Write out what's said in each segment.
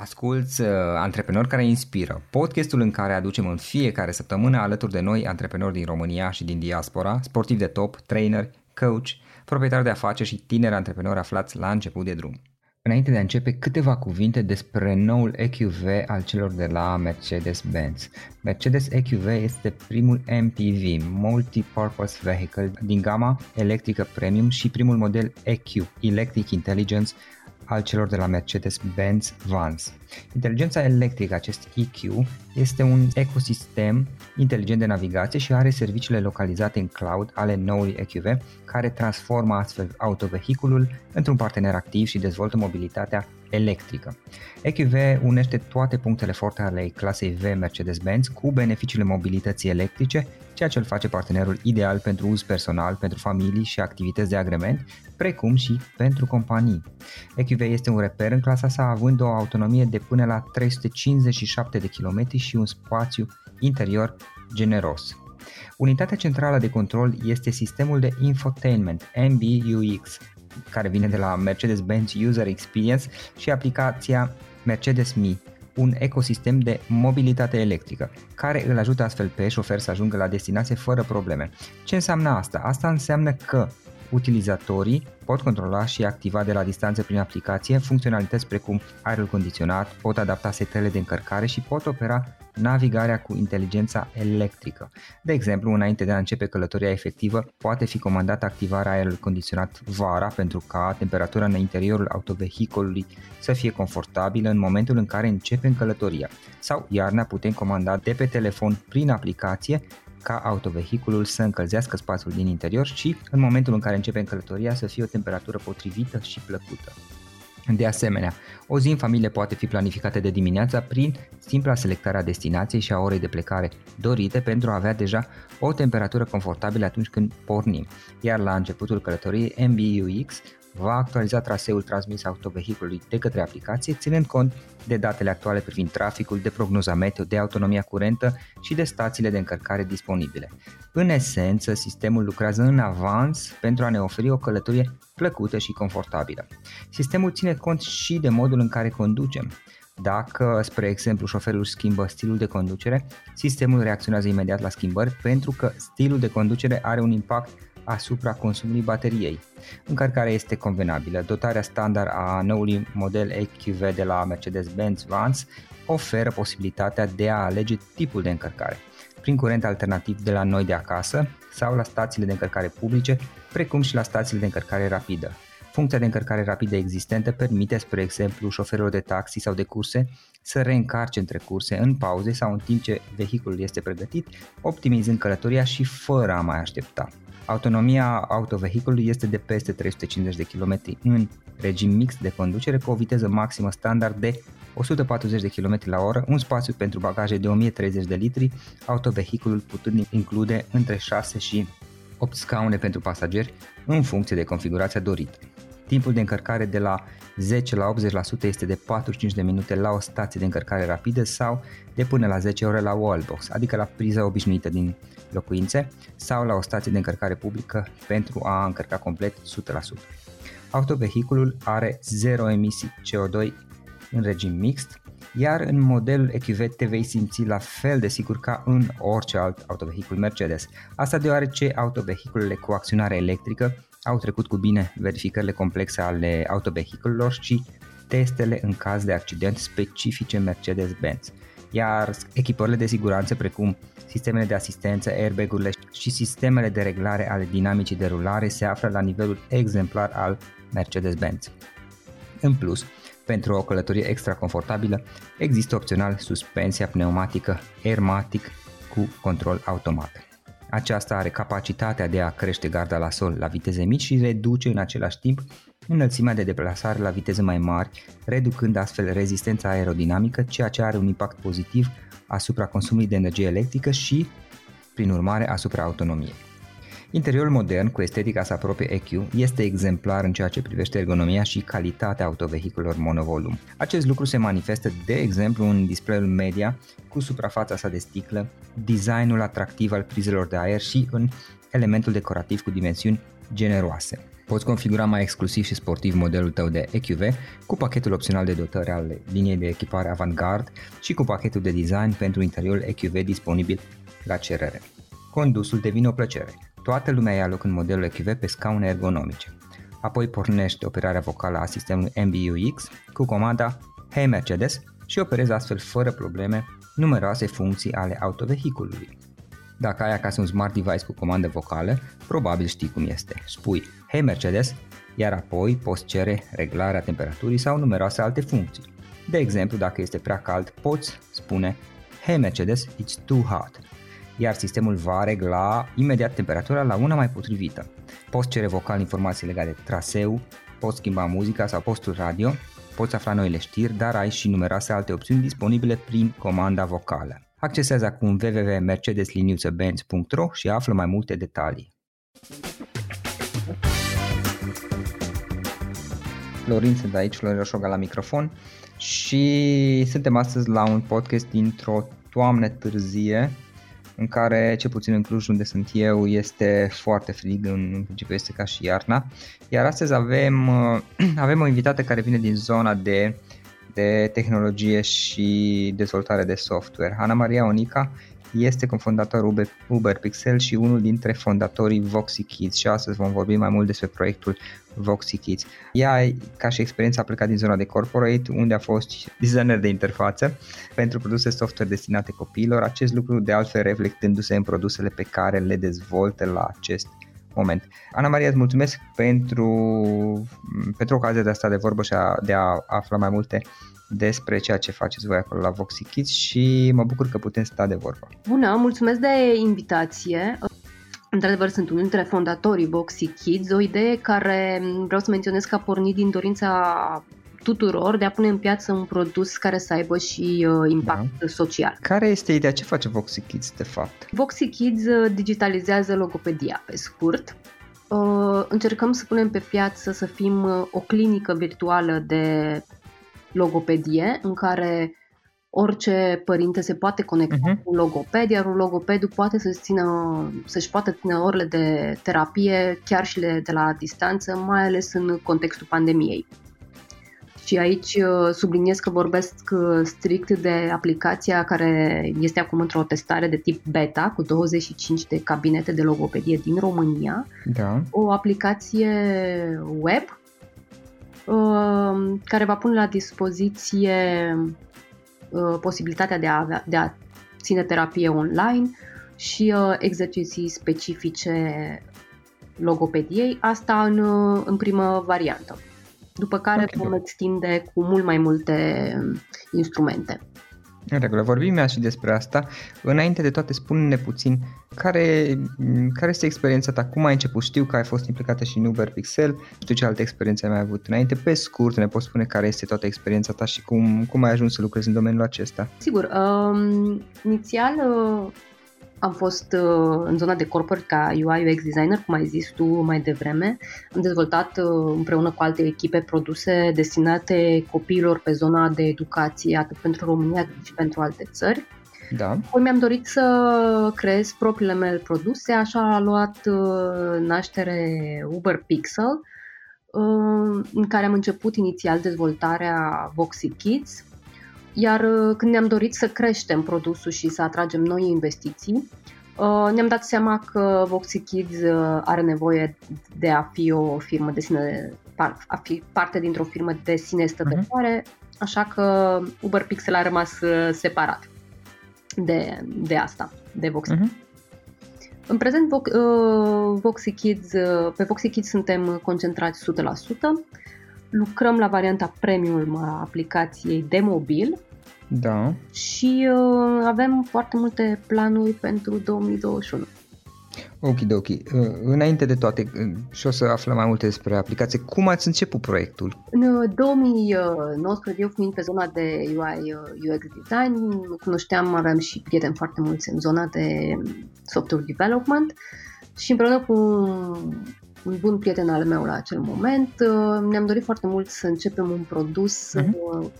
Asculți uh, Antreprenori care inspiră, podcastul în care aducem în fiecare săptămână alături de noi antreprenori din România și din diaspora, sportivi de top, trainer, coach, proprietari de afaceri și tineri antreprenori aflați la început de drum. Înainte de a începe, câteva cuvinte despre noul EQV al celor de la Mercedes-Benz. Mercedes EQV este primul MPV, Multi-Purpose Vehicle, din gama electrică premium și primul model EQ, Electric Intelligence, al celor de la Mercedes-Benz Vans. Inteligența electrică, acest EQ, este un ecosistem inteligent de navigație și are serviciile localizate în cloud ale noului EQV, care transformă astfel autovehiculul într-un partener activ și dezvoltă mobilitatea electrică. EQV unește toate punctele forte ale clasei V Mercedes-Benz cu beneficiile mobilității electrice, ceea ce îl face partenerul ideal pentru uz personal, pentru familii și activități de agrement, precum și pentru companii. EQV este un reper în clasa sa având o autonomie de până la 357 de km și un spațiu interior generos. Unitatea centrală de control este sistemul de infotainment MBUX, care vine de la Mercedes-Benz User Experience și aplicația Mercedes Me, un ecosistem de mobilitate electrică, care îl ajută astfel pe șofer să ajungă la destinație fără probleme. Ce înseamnă asta? Asta înseamnă că utilizatorii pot controla și activa de la distanță prin aplicație funcționalități precum aerul condiționat, pot adapta setele de încărcare și pot opera navigarea cu inteligența electrică. De exemplu, înainte de a începe călătoria efectivă, poate fi comandată activarea aerului condiționat vara pentru ca temperatura în interiorul autovehiculului să fie confortabilă în momentul în care începem călătoria. Sau iarna putem comanda de pe telefon prin aplicație ca autovehiculul să încălzească spațiul din interior și în momentul în care începem călătoria să fie o temperatură potrivită și plăcută. De asemenea, o zi în familie poate fi planificată de dimineața prin simpla selectare a destinației și a orei de plecare dorite pentru a avea deja o temperatură confortabilă atunci când pornim. Iar la începutul călătoriei MBUX va actualiza traseul transmis autovehiculului de către aplicație, ținând cont de datele actuale privind traficul, de prognoza meteo, de autonomia curentă și de stațiile de încărcare disponibile. În esență, sistemul lucrează în avans pentru a ne oferi o călătorie plăcută și confortabilă. Sistemul ține cont și de modul în care conducem. Dacă, spre exemplu, șoferul schimbă stilul de conducere, sistemul reacționează imediat la schimbări pentru că stilul de conducere are un impact asupra consumului bateriei. Încărcarea este convenabilă. Dotarea standard a noului model EQV de la Mercedes-Benz Vans oferă posibilitatea de a alege tipul de încărcare prin curent alternativ de la noi de acasă sau la stațiile de încărcare publice, precum și la stațiile de încărcare rapidă. Funcția de încărcare rapidă existentă permite, spre exemplu, șoferilor de taxi sau de curse să reîncarce între curse în pauze sau în timp ce vehiculul este pregătit, optimizând călătoria și fără a mai aștepta. Autonomia autovehiculului este de peste 350 de km în regim mix de conducere cu o viteză maximă standard de 140 de km la oră, un spațiu pentru bagaje de 1030 de litri, autovehiculul putând include între 6 și 8 scaune pentru pasageri în funcție de configurația dorită. Timpul de încărcare de la 10 la 80% este de 45 de minute la o stație de încărcare rapidă sau de până la 10 ore la wallbox, adică la priza obișnuită din locuințe sau la o stație de încărcare publică pentru a încărca complet 100%. Autovehiculul are 0 emisii CO2 în regim mixt, iar în modelul EQV te vei simți la fel de sigur ca în orice alt autovehicul Mercedes. Asta deoarece autovehiculele cu acționare electrică au trecut cu bine verificările complexe ale autovehiculelor și testele în caz de accident specifice Mercedes-Benz. Iar echipările de siguranță precum sistemele de asistență, airbag-urile și sistemele de reglare ale dinamicii de rulare se află la nivelul exemplar al Mercedes-Benz. În plus, pentru o călătorie extra confortabilă, există opțional suspensia pneumatică Airmatic cu control automat. Aceasta are capacitatea de a crește garda la sol la viteze mici și reduce în același timp înălțimea de deplasare la viteze mai mari, reducând astfel rezistența aerodinamică, ceea ce are un impact pozitiv asupra consumului de energie electrică și, prin urmare, asupra autonomiei. Interiorul modern, cu estetica sa proprie EQ, este exemplar în ceea ce privește ergonomia și calitatea autovehiculelor monovolum. Acest lucru se manifestă, de exemplu, în display-ul media cu suprafața sa de sticlă, designul atractiv al prizelor de aer și în elementul decorativ cu dimensiuni generoase. Poți configura mai exclusiv și sportiv modelul tău de EQV cu pachetul opțional de dotări al liniei de echipare Avantgard și cu pachetul de design pentru interiorul EQV disponibil la cerere. Condusul devine o plăcere. Toată lumea ia loc în modelul EQV pe scaune ergonomice. Apoi pornește operarea vocală a sistemului MBUX cu comanda Hey Mercedes și operezi astfel fără probleme numeroase funcții ale autovehiculului. Dacă ai acasă un smart device cu comandă vocală, probabil știi cum este. Spui Hey Mercedes, iar apoi poți cere reglarea temperaturii sau numeroase alte funcții. De exemplu, dacă este prea cald, poți spune Hey Mercedes, it's too hot iar sistemul va regla imediat temperatura la una mai potrivită. Poți cere vocal informații legate de traseu, poți schimba muzica sau postul radio, poți afla noile știri, dar ai și numeroase alte opțiuni disponibile prin comanda vocală. Accesează acum www.mercedesliniuțebenz.ro și află mai multe detalii. Florin sunt aici, Florin Roșoga la microfon și suntem astăzi la un podcast dintr-o toamnă târzie în care, ce puțin în Cluj, unde sunt eu, este foarte frig, în principiu este ca și iarna. Iar astăzi avem, avem o invitată care vine din zona de, de tehnologie și dezvoltare de software. Ana Maria Onica este cofondator Uber, Uber Pixel și unul dintre fondatorii Voxy Kids și astăzi vom vorbi mai mult despre proiectul Voxy Kids. Ea, ca și experiență, a plecat din zona de corporate, unde a fost designer de interfață pentru produse software destinate copiilor, acest lucru de altfel reflectându-se în produsele pe care le dezvoltă la acest moment. Ana Maria, îți mulțumesc pentru, pentru ocazia de a sta de vorbă și a, de a afla mai multe despre ceea ce faceți voi acolo la Voxy Kids și mă bucur că putem sta de vorbă. Bună, mulțumesc de invitație. Într-adevăr, sunt unul dintre fondatorii Voxy Kids, o idee care vreau să menționez că a pornit din dorința tuturor de a pune în piață un produs care să aibă și uh, impact da. social. Care este ideea? Ce face Voxy Kids de fapt? Voxy Kids uh, digitalizează logopedia, pe scurt. Uh, încercăm să punem pe piață să fim uh, o clinică virtuală de logopedie în care orice părinte se poate conecta uh-huh. cu logoped, iar un logopedul poate să țină, să-și poată ține orele de terapie chiar și de la distanță, mai ales în contextul pandemiei. Și aici uh, subliniez că vorbesc uh, strict de aplicația care este acum într-o testare de tip beta cu 25 de cabinete de logopedie din România. Da. O aplicație web uh, care va pune la dispoziție posibilitatea de a, avea, de a ține terapie online și exerciții specifice logopediei, asta în, în primă variantă după care okay. vom extinde cu mult mai multe instrumente. În regulă, vorbim și despre asta. Înainte de toate, spune-ne puțin care, care este experiența ta, cum ai început? Știu că ai fost implicată și în Uber Pixel, știu ce alte experiențe ai mai avut înainte. Pe scurt, ne poți spune care este toată experiența ta și cum, cum ai ajuns să lucrezi în domeniul acesta? Sigur, um, inițial uh, am fost uh, în zona de corporate ca UI UX designer, cum ai zis tu mai devreme. Am dezvoltat uh, împreună cu alte echipe produse destinate copiilor pe zona de educație, atât pentru România cât și pentru alte țări. Da. Apoi mi-am dorit să creez propriile mele produse, așa a luat uh, naștere Uber Pixel, în care am început inițial dezvoltarea Voxy Kids, iar uh, când ne-am dorit să creștem produsul și să atragem noi investiții, uh, ne-am dat seama că Voxy Kids uh, are nevoie de a fi o firmă de sine, a fi parte dintr-o firmă de sine stătătoare, uh-huh. așa că Uber Pixel a rămas separat de, de asta, de Voxy. Uh-huh. În prezent, Voxy Kids, pe Voxy Kids suntem concentrați 100%. Lucrăm la varianta premium a aplicației de mobil. Da. Și uh, avem foarte multe planuri pentru 2021. Ok, Înainte de toate, și o să aflăm mai multe despre aplicație, cum ați început proiectul? În 2019, eu fiind pe zona de UI UX design, cunoșteam, aveam și prieteni foarte mulți în zona de software development și împreună cu un bun prieten al meu la acel moment, ne-am dorit foarte mult să începem un produs, uh-huh.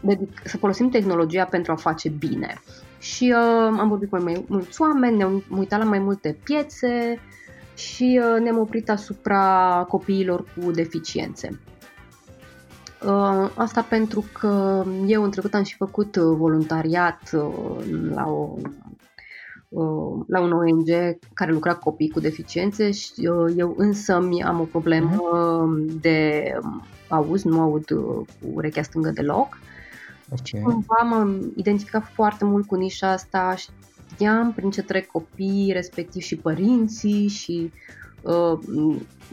dedic, să folosim tehnologia pentru a face bine și uh, am vorbit cu mai mulți oameni, ne-am uitat la mai multe piețe și uh, ne-am oprit asupra copiilor cu deficiențe. Uh, asta pentru că eu în trecut am și făcut uh, voluntariat uh, la o uh, la un ONG care lucra cu copii cu deficiențe și uh, eu însă am o problemă uh-huh. de auz, nu aud cu urechea stângă deloc Okay. Cumva m-am identificat foarte mult cu nișa asta, știam prin ce trec copiii, respectiv și părinții și uh,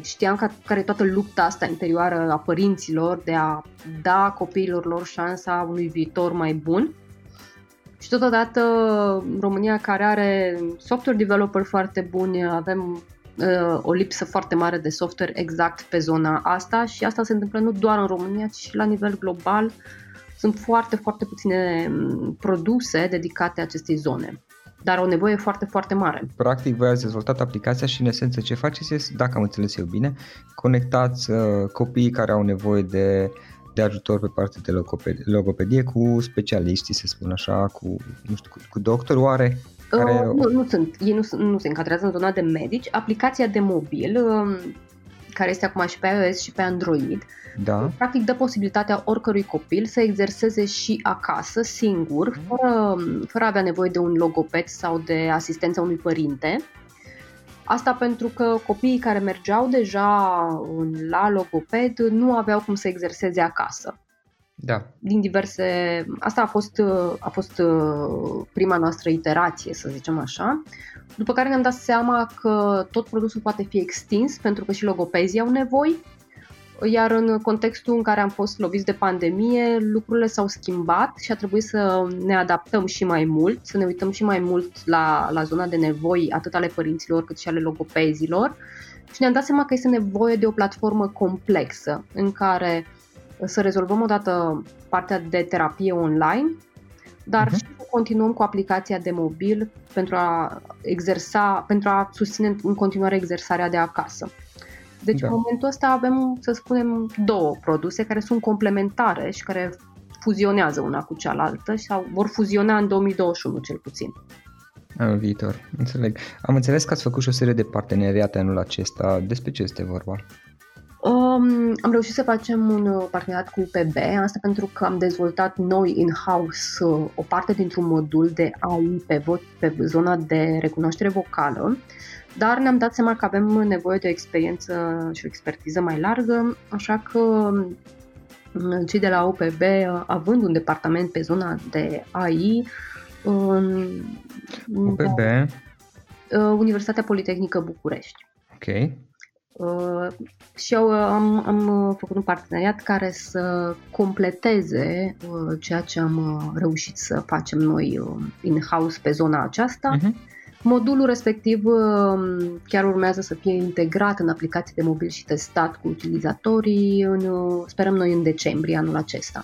știam ca, care e toată lupta asta interioară a părinților de a da copiilor lor șansa unui viitor mai bun. Și totodată România care are software developer foarte buni, avem uh, o lipsă foarte mare de software exact pe zona asta și asta se întâmplă nu doar în România, ci și la nivel global. Uh, sunt foarte, foarte puține mm, produse dedicate acestei zone dar o nevoie foarte, foarte mare. Practic, voi ați dezvoltat aplicația și, în esență, ce faceți este, dacă am înțeles eu bine, conectați uh, copiii care au nevoie de, de ajutor pe partea de logopedie, logopedie cu specialiștii, să spun așa, cu, nu știu, cu, cu doctori, oare? Care... Uh, nu, nu sunt, ei nu, nu se încadrează în zona de medici. Aplicația de mobil, uh, care este acum și pe iOS și pe Android, uh, da. practic dă posibilitatea oricărui copil să exerseze și acasă, singur, mhm. fără, fără a avea nevoie de un logoped sau de asistența unui părinte. Asta pentru că copiii care mergeau deja la logoped nu aveau cum să exerseze acasă. Da. Din diverse... Asta a fost, a fost prima noastră iterație, să zicem așa. După care ne-am dat seama că tot produsul poate fi extins pentru că și logopezii au nevoi iar în contextul în care am fost loviți de pandemie, lucrurile s-au schimbat și a trebuit să ne adaptăm și mai mult, să ne uităm și mai mult la, la zona de nevoi, atât ale părinților cât și ale logopezilor. Și ne-am dat seama că este nevoie de o platformă complexă în care să rezolvăm odată partea de terapie online, dar uh-huh. și să continuăm cu aplicația de mobil pentru a exersa, pentru a susține în continuare exersarea de acasă. Deci da. în momentul ăsta avem, să spunem, două produse care sunt complementare și care fuzionează una cu cealaltă sau vor fuziona în 2021 cel puțin. Anul viitor, înțeleg. Am înțeles că ați făcut și o serie de parteneriate anul acesta. Despre ce este vorba? Um, am reușit să facem un uh, parteneriat cu UPB, asta pentru că am dezvoltat noi in-house uh, o parte dintr-un modul de AI pe, vo- pe zona de recunoaștere vocală dar ne-am dat seama că avem nevoie de o experiență și o expertiză mai largă, așa că mm, cei de la UPB, având un departament pe zona de AI, UPB? Universitatea Politehnică București. Ok. Uh, și eu am, am făcut un parteneriat care să completeze uh, ceea ce am reușit să facem noi in-house pe zona aceasta. Uh-huh. Modulul respectiv um, chiar urmează să fie integrat în aplicații de mobil și testat cu utilizatorii, în, uh, sperăm noi în decembrie anul acesta.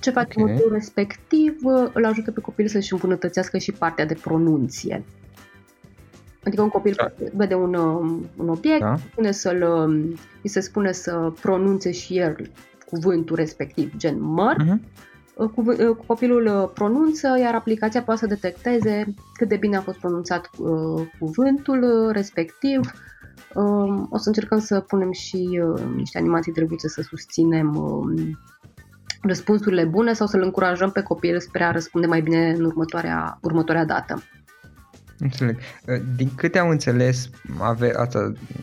Ce face okay. modulul respectiv? Îl ajută pe copil să-și îmbunătățească și partea de pronunție. Adică un copil da. vede un, um, un obiect, da. spune să-l, um, îi se spune să pronunțe și el cuvântul respectiv, gen măr, uh-huh copilul uh, pronunță, iar aplicația poate să detecteze cât de bine a fost pronunțat uh, cuvântul uh, respectiv. Um, o să încercăm să punem și niște animații drăguțe să susținem um, răspunsurile bune sau să-l încurajăm pe copil spre a răspunde mai bine în următoarea, următoarea dată. Înțeleg. Din câte am înțeles, ave, ați,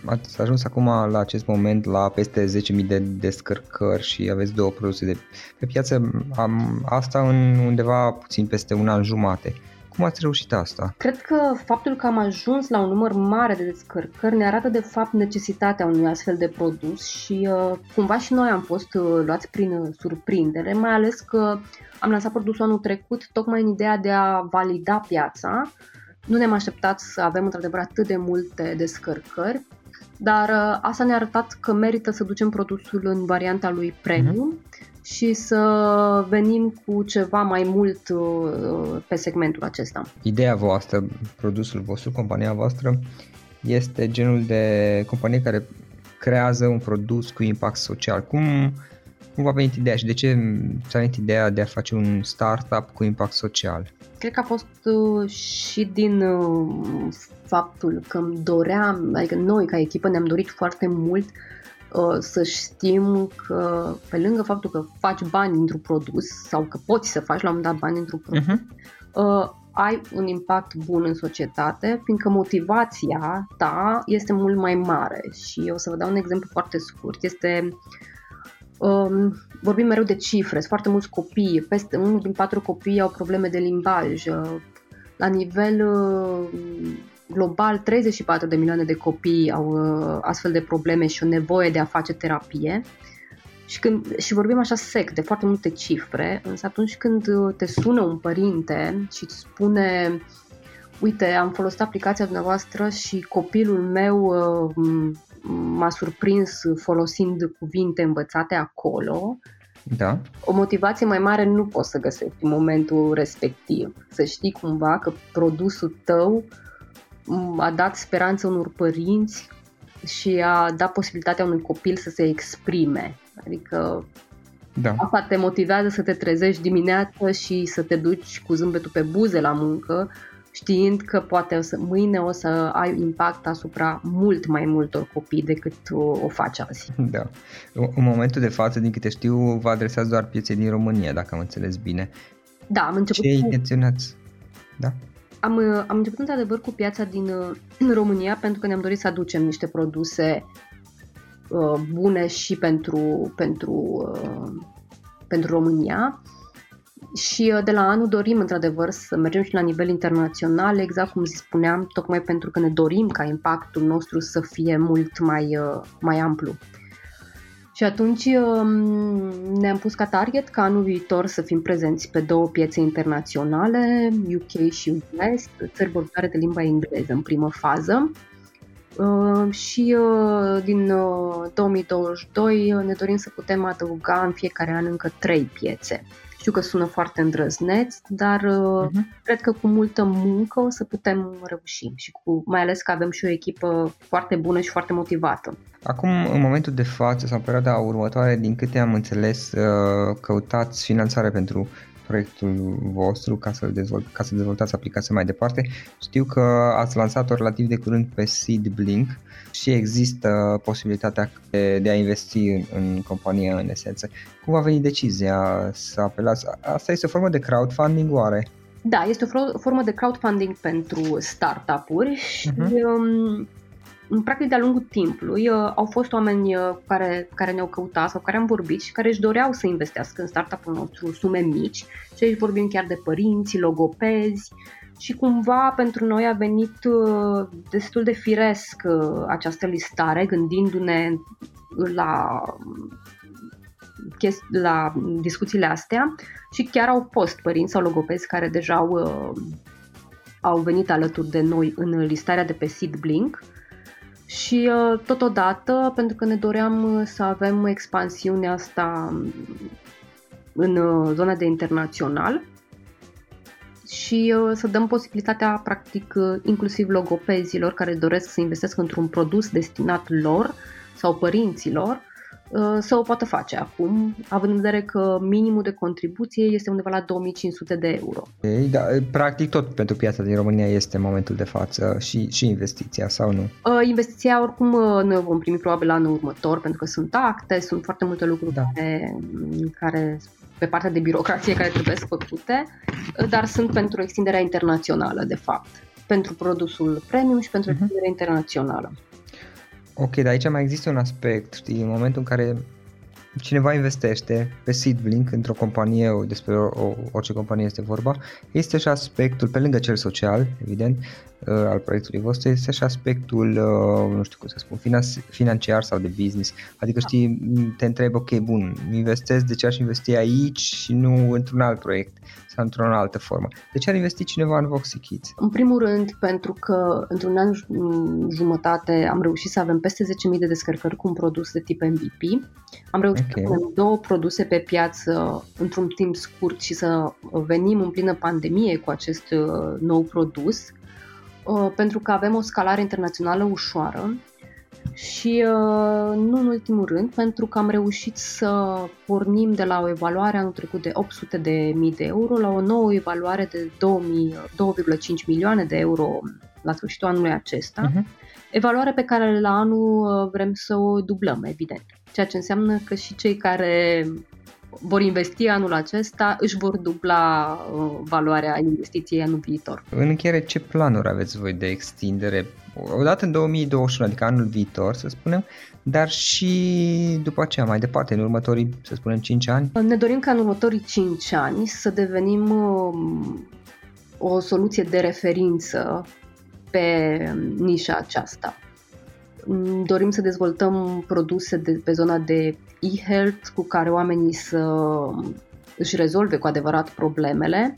ați ajuns acum la acest moment la peste 10.000 de descărcări și aveți două produse de pe piață. Am, asta în undeva puțin peste un an jumate. Cum ați reușit asta? Cred că faptul că am ajuns la un număr mare de descărcări ne arată de fapt necesitatea unui astfel de produs și uh, cumva și noi am fost uh, luați prin uh, surprindere, mai ales că am lansat produsul anul trecut tocmai în ideea de a valida piața Nu ne-am așteptat să avem într-adevăr atât de multe descărcări, dar uh, asta ne-a arătat că merită să ducem produsul în varianta lui premium uh-huh. și să venim cu ceva mai mult uh, pe segmentul acesta. Ideea voastră, produsul vostru, compania voastră, este genul de companie care creează un produs cu impact social. Cum, cum v-a venit ideea și de ce ți-a venit ideea de a face un startup cu impact social? Cred că a fost uh, și din uh, faptul că îmi doream, adică noi ca echipă ne-am dorit foarte mult uh, să știm că pe lângă faptul că faci bani dintr-un produs sau că poți să faci la un moment dat bani dintr-un produs, uh-huh. ai un impact bun în societate, fiindcă motivația ta este mult mai mare. Și o să vă dau un exemplu foarte scurt. Este um, vorbim mereu de cifre, sunt foarte mulți copii, peste unul din patru copii au probleme de limbaj. Uh, la nivel uh, global, 34 de milioane de copii au uh, astfel de probleme și o nevoie de a face terapie. Și, când, și vorbim așa sec de foarte multe cifre, însă atunci când te sună un părinte și îți spune uite, am folosit aplicația dumneavoastră și copilul meu m-a surprins folosind cuvinte învățate acolo, da. o motivație mai mare nu poți să găsești în momentul respectiv. Să știi cumva că produsul tău a dat speranță unor părinți și a dat posibilitatea unui copil să se exprime. Adică da. asta te motivează să te trezești dimineața și să te duci cu zâmbetul pe buze la muncă știind că poate o să, mâine o să ai impact asupra mult mai multor copii decât o, o faci azi. Da. În momentul de față, din câte știu, vă adresați doar piețe din România, dacă am înțeles bine. Da, am început Ce cu... intenționați? Da? Am, am început într-adevăr cu piața din în România pentru că ne-am dorit să aducem niște produse uh, bune și pentru, pentru, uh, pentru România și uh, de la anul dorim într-adevăr să mergem și la nivel internațional, exact cum spuneam, tocmai pentru că ne dorim ca impactul nostru să fie mult mai, uh, mai amplu. Și atunci um, ne-am pus ca target ca anul viitor să fim prezenți pe două piețe internaționale, UK și US, țări vorbitoare de limba engleză în primă fază. Uh, și din 2022 ne dorim să putem adăuga în fiecare an încă trei piețe. Știu că sună foarte îndrăzneț, dar uh-huh. cred că cu multă muncă o să putem reuși și cu, mai ales că avem și o echipă foarte bună și foarte motivată. Acum, în momentul de față sau în perioada următoare, din câte am înțeles, uh, căutați finanțare pentru proiectul vostru ca să, dezvolt, ca să dezvoltați aplicația mai departe. Știu că ați lansat-o relativ de curând pe SeedBlink și există posibilitatea de, de a investi în, în companie în esență. Cum a venit decizia să apelați? Asta este o formă de crowdfunding oare? Da, este o formă de crowdfunding pentru startup-uri și uh-huh. um, în practic de-a lungul timpului uh, au fost oameni uh, care, care ne-au căutat sau care am vorbit și care își doreau să investească în startup-ul nostru sume mici și aici vorbim chiar de părinți, logopezi și cumva pentru noi a venit uh, destul de firesc uh, această listare gândindu-ne la la discuțiile astea și chiar au fost părinți sau logopezi care deja au, uh, au venit alături de noi în listarea de pe SeedBlink și uh, totodată, pentru că ne doream uh, să avem expansiunea asta um, în uh, zona de internațional și să dăm posibilitatea, practic, inclusiv logopezilor care doresc să investească într-un produs destinat lor sau părinților, Uh, să o poată face acum, având în vedere că minimul de contribuție este undeva la 2500 de euro. Okay, da, practic tot pentru piața din România este momentul de față și, și investiția sau nu? Uh, investiția oricum uh, noi o vom primi probabil anul următor pentru că sunt acte, sunt foarte multe lucruri da. care, care pe partea de birocrație care trebuie făcute, dar sunt pentru extinderea internațională de fapt pentru produsul premium și pentru uh-huh. extinderea internațională. Ok, dar aici mai există un aspect, știi, în momentul în care cineva investește pe Seedblink într-o companie, despre o, orice companie este vorba, este și aspectul, pe lângă cel social, evident, uh, al proiectului vostru este și aspectul, uh, nu știu cum să spun, finan- financiar sau de business. Adică știi, te întreb, ok, bun, investesc, de ce aș investi aici și nu într-un alt proiect sau într-o altă formă? De ce ar investi cineva în Voxy Kids? În primul rând, pentru că într-un an jumătate am reușit să avem peste 10.000 de descărcări cu un produs de tip MVP. Am reușit okay. să punem două produse pe piață într-un timp scurt și să venim în plină pandemie cu acest uh, nou produs, uh, pentru că avem o scalare internațională ușoară și uh, nu în ultimul rând, pentru că am reușit să pornim de la o evaluare anul trecut de 800 de mii de euro la o nouă evaluare de 2,5 milioane de euro la sfârșitul anului acesta. Uh-huh. Evaluare pe care la anul vrem să o dublăm, evident. Ceea ce înseamnă că și cei care vor investi anul acesta, își vor dubla uh, valoarea investiției anul viitor. În încheiere, ce planuri aveți voi de extindere? Odată în 2021, adică anul viitor, să spunem, dar și după aceea, mai departe, în următorii, să spunem, 5 ani? Ne dorim ca în următorii 5 ani să devenim um, o soluție de referință pe nișa aceasta. Dorim să dezvoltăm produse de, pe zona de e-health cu care oamenii să își rezolve cu adevărat problemele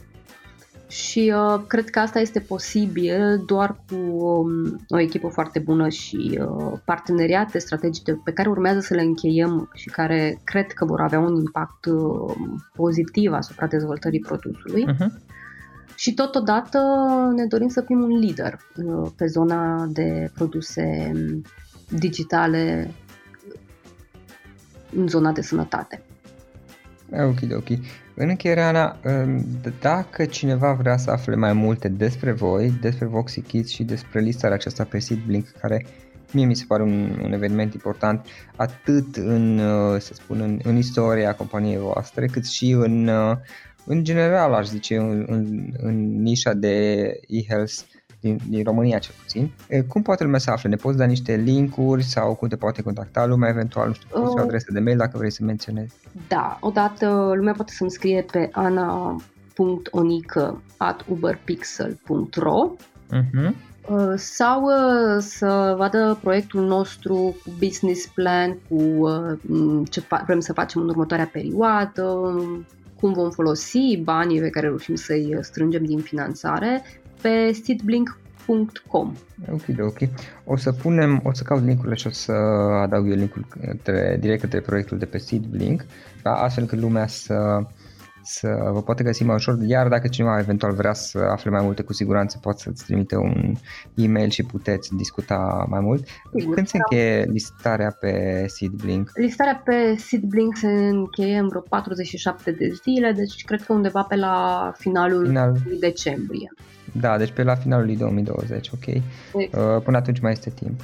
și uh, cred că asta este posibil doar cu um, o echipă foarte bună și uh, parteneriate strategice pe care urmează să le încheiem și care cred că vor avea un impact uh, pozitiv asupra dezvoltării produsului. Uh-huh. Și totodată ne dorim să fim un lider uh, pe zona de produse digitale în zona de sănătate. Ok, ok. În încheiere, Ana, um, dacă cineva vrea să afle mai multe despre voi, despre Voxy Kids și despre listarea aceasta pe SeedBlink, care mie mi se pare un, un eveniment important atât în, uh, să spun, în, în istoria companiei voastre, cât și în, uh, în general, aș zice, în, în, în nișa de e-health din, din România cel puțin. Cum poate lumea să afle? Ne poți da niște linkuri sau cum te poate contacta lumea eventual? Nu știu, poți o adresă de mail dacă vrei să menționezi. Da, odată lumea poate să-mi scrie pe ana.onică at uberpixel.ro uh-huh. sau să vadă proiectul nostru cu business plan, cu ce vrem să facem în următoarea perioadă, cum vom folosi banii pe care reușim să-i strângem din finanțare pe seedblink.com. Ok, ok. O să punem, o să caut linkurile și o să adaug eu linkul către, direct către proiectul de pe Seedblink, da? astfel că lumea să să vă poate găsi mai ușor, iar dacă cineva eventual vrea să afle mai multe, cu siguranță poate să-ți trimite un e-mail și puteți discuta mai mult. Sigur, Când se încheie listarea pe SeedBlink? Listarea pe SeedBlink se încheie în vreo 47 de zile, deci cred că undeva pe la finalul Final. decembrie. Da, deci pe la finalul lui 2020, ok. Exact. Până atunci mai este timp.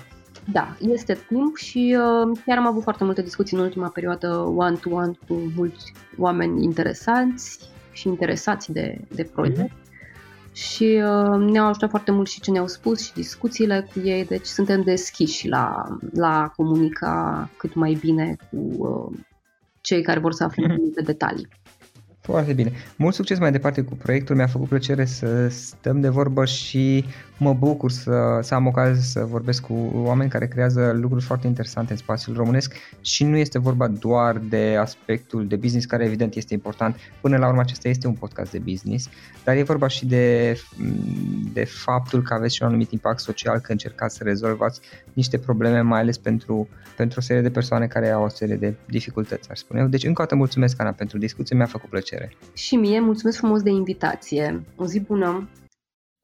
Da, este timp și uh, chiar am avut foarte multe discuții în ultima perioadă one-to-one cu mulți oameni interesanți și interesați de, de proiect. Uh-huh. Și uh, ne-au ajutat foarte mult și ce ne-au spus și discuțiile cu ei, deci suntem deschiși la, la comunica cât mai bine cu uh, cei care vor să afle uh-huh. multe detalii. Foarte bine. Mult succes mai departe cu proiectul. Mi-a făcut plăcere să stăm de vorbă și mă bucur să, să am ocazia să vorbesc cu oameni care creează lucruri foarte interesante în spațiul românesc și nu este vorba doar de aspectul de business, care evident este important. Până la urmă acesta este un podcast de business, dar e vorba și de, de faptul că aveți și un anumit impact social, că încercați să rezolvați niște probleme, mai ales pentru, pentru o serie de persoane care au o serie de dificultăți, aș spune eu. Deci încă o dată mulțumesc, Ana, pentru discuție, mi-a făcut plăcere. Și mie, mulțumesc frumos de invitație. O zi bună!